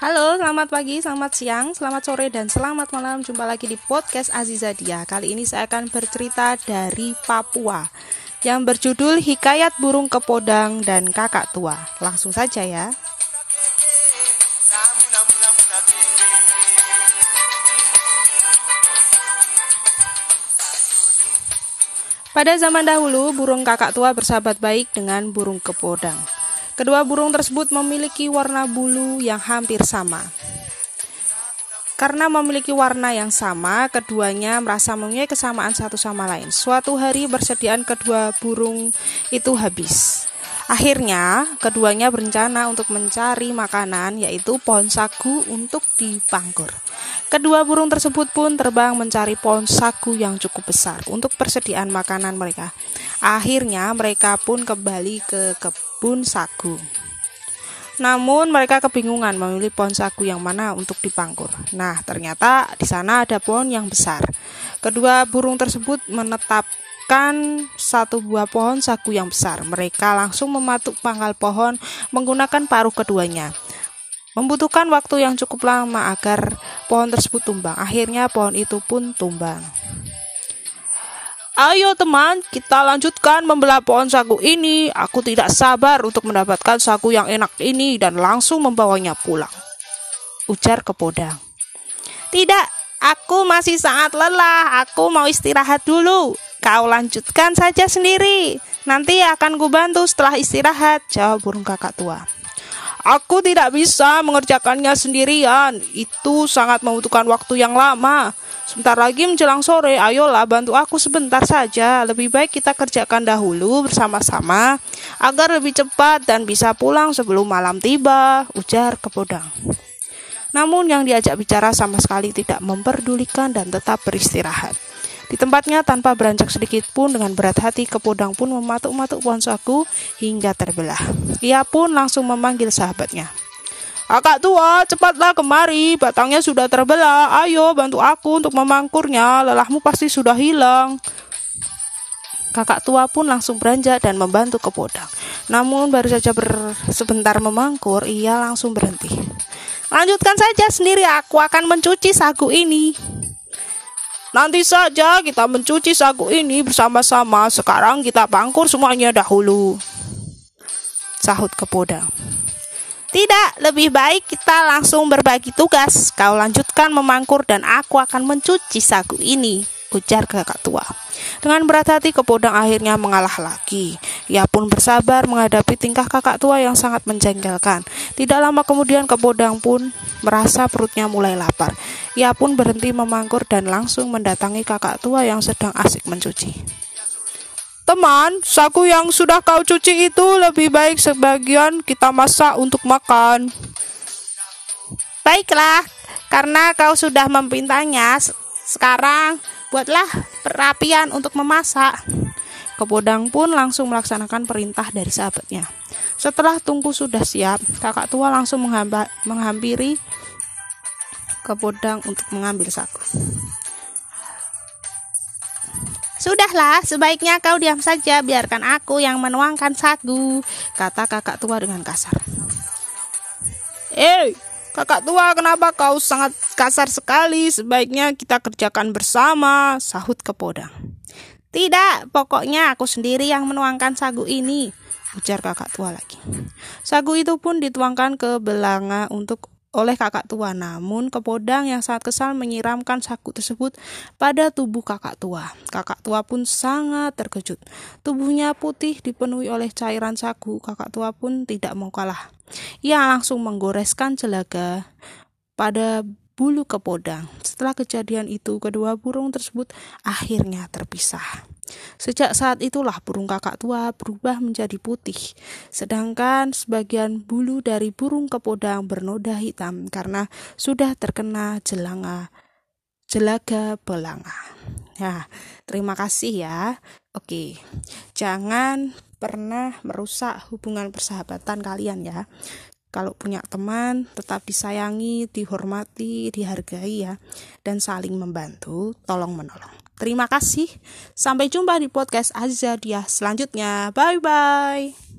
Halo, selamat pagi, selamat siang, selamat sore, dan selamat malam. Jumpa lagi di podcast Aziza Dia. Kali ini saya akan bercerita dari Papua yang berjudul Hikayat Burung Kepodang dan Kakak Tua. Langsung saja ya. Pada zaman dahulu, burung kakak tua bersahabat baik dengan burung kepodang. Kedua burung tersebut memiliki warna bulu yang hampir sama. Karena memiliki warna yang sama, keduanya merasa mempunyai kesamaan satu sama lain. Suatu hari persediaan kedua burung itu habis. Akhirnya, keduanya berencana untuk mencari makanan, yaitu pohon sagu untuk dipangkur. Kedua burung tersebut pun terbang mencari pohon sagu yang cukup besar untuk persediaan makanan mereka. Akhirnya, mereka pun kembali ke kebun sagu. Namun mereka kebingungan memilih pohon sagu yang mana untuk dipangkur. Nah, ternyata di sana ada pohon yang besar. Kedua burung tersebut menetap menemukan satu buah pohon sagu yang besar. Mereka langsung mematuk pangkal pohon menggunakan paruh keduanya. Membutuhkan waktu yang cukup lama agar pohon tersebut tumbang. Akhirnya pohon itu pun tumbang. Ayo teman, kita lanjutkan membelah pohon sagu ini. Aku tidak sabar untuk mendapatkan sagu yang enak ini dan langsung membawanya pulang. Ujar Kepodang. Tidak, aku masih sangat lelah. Aku mau istirahat dulu. Kau lanjutkan saja sendiri. Nanti akan kubantu setelah istirahat, jawab burung kakak tua. Aku tidak bisa mengerjakannya sendirian. Itu sangat membutuhkan waktu yang lama. Sebentar lagi menjelang sore, ayolah bantu aku sebentar saja. Lebih baik kita kerjakan dahulu bersama-sama agar lebih cepat dan bisa pulang sebelum malam tiba, ujar Kepodang. Namun yang diajak bicara sama sekali tidak memperdulikan dan tetap beristirahat. Di tempatnya tanpa beranjak sedikit pun dengan berat hati Kepodang pun mematuk-matuk pohon sagu hingga terbelah. Ia pun langsung memanggil sahabatnya. Kakak tua, cepatlah kemari, batangnya sudah terbelah. Ayo bantu aku untuk memangkurnya, lelahmu pasti sudah hilang. Kakak tua pun langsung beranjak dan membantu Kepodang. Namun baru saja sebentar memangkur, ia langsung berhenti. Lanjutkan saja sendiri, aku akan mencuci sagu ini. Nanti saja kita mencuci sagu ini bersama-sama. Sekarang kita pangkur semuanya dahulu. Sahut Kepodang. Tidak, lebih baik kita langsung berbagi tugas. Kau lanjutkan memangkur dan aku akan mencuci sagu ini, ujar kakak tua. Dengan berat hati Kepodang akhirnya mengalah lagi. Ia pun bersabar menghadapi tingkah kakak tua yang sangat menjengkelkan. Tidak lama kemudian Kepodang pun merasa perutnya mulai lapar. Ia pun berhenti memangkur dan langsung mendatangi kakak tua yang sedang asik mencuci. Teman, sagu yang sudah kau cuci itu lebih baik sebagian kita masak untuk makan. Baiklah, karena kau sudah mempintanya, sekarang buatlah perapian untuk memasak. Kepodang pun langsung melaksanakan perintah dari sahabatnya. Setelah tungku sudah siap, kakak tua langsung menghampiri Kepodang untuk mengambil sagu. Sudahlah, sebaiknya kau diam saja, biarkan aku yang menuangkan sagu, kata kakak tua dengan kasar. Eh, kakak tua, kenapa kau sangat kasar sekali? Sebaiknya kita kerjakan bersama, sahut Kepodang. Tidak, pokoknya aku sendiri yang menuangkan sagu ini, ujar kakak tua lagi. Sagu itu pun dituangkan ke belanga untuk oleh kakak tua. Namun Kepodang yang sangat kesal menyiramkan saku tersebut pada tubuh kakak tua. Kakak tua pun sangat terkejut. Tubuhnya putih dipenuhi oleh cairan sagu. Kakak tua pun tidak mau kalah. Ia langsung menggoreskan jelaga pada bulu kepodang. Setelah kejadian itu, kedua burung tersebut akhirnya terpisah. Sejak saat itulah burung kakak tua berubah menjadi putih, sedangkan sebagian bulu dari burung kepodang bernoda hitam karena sudah terkena jelanga jelaga belanga. Ya, terima kasih ya. Oke, jangan pernah merusak hubungan persahabatan kalian ya kalau punya teman tetap disayangi, dihormati, dihargai ya dan saling membantu, tolong menolong. Terima kasih. Sampai jumpa di podcast Azadia selanjutnya. Bye bye.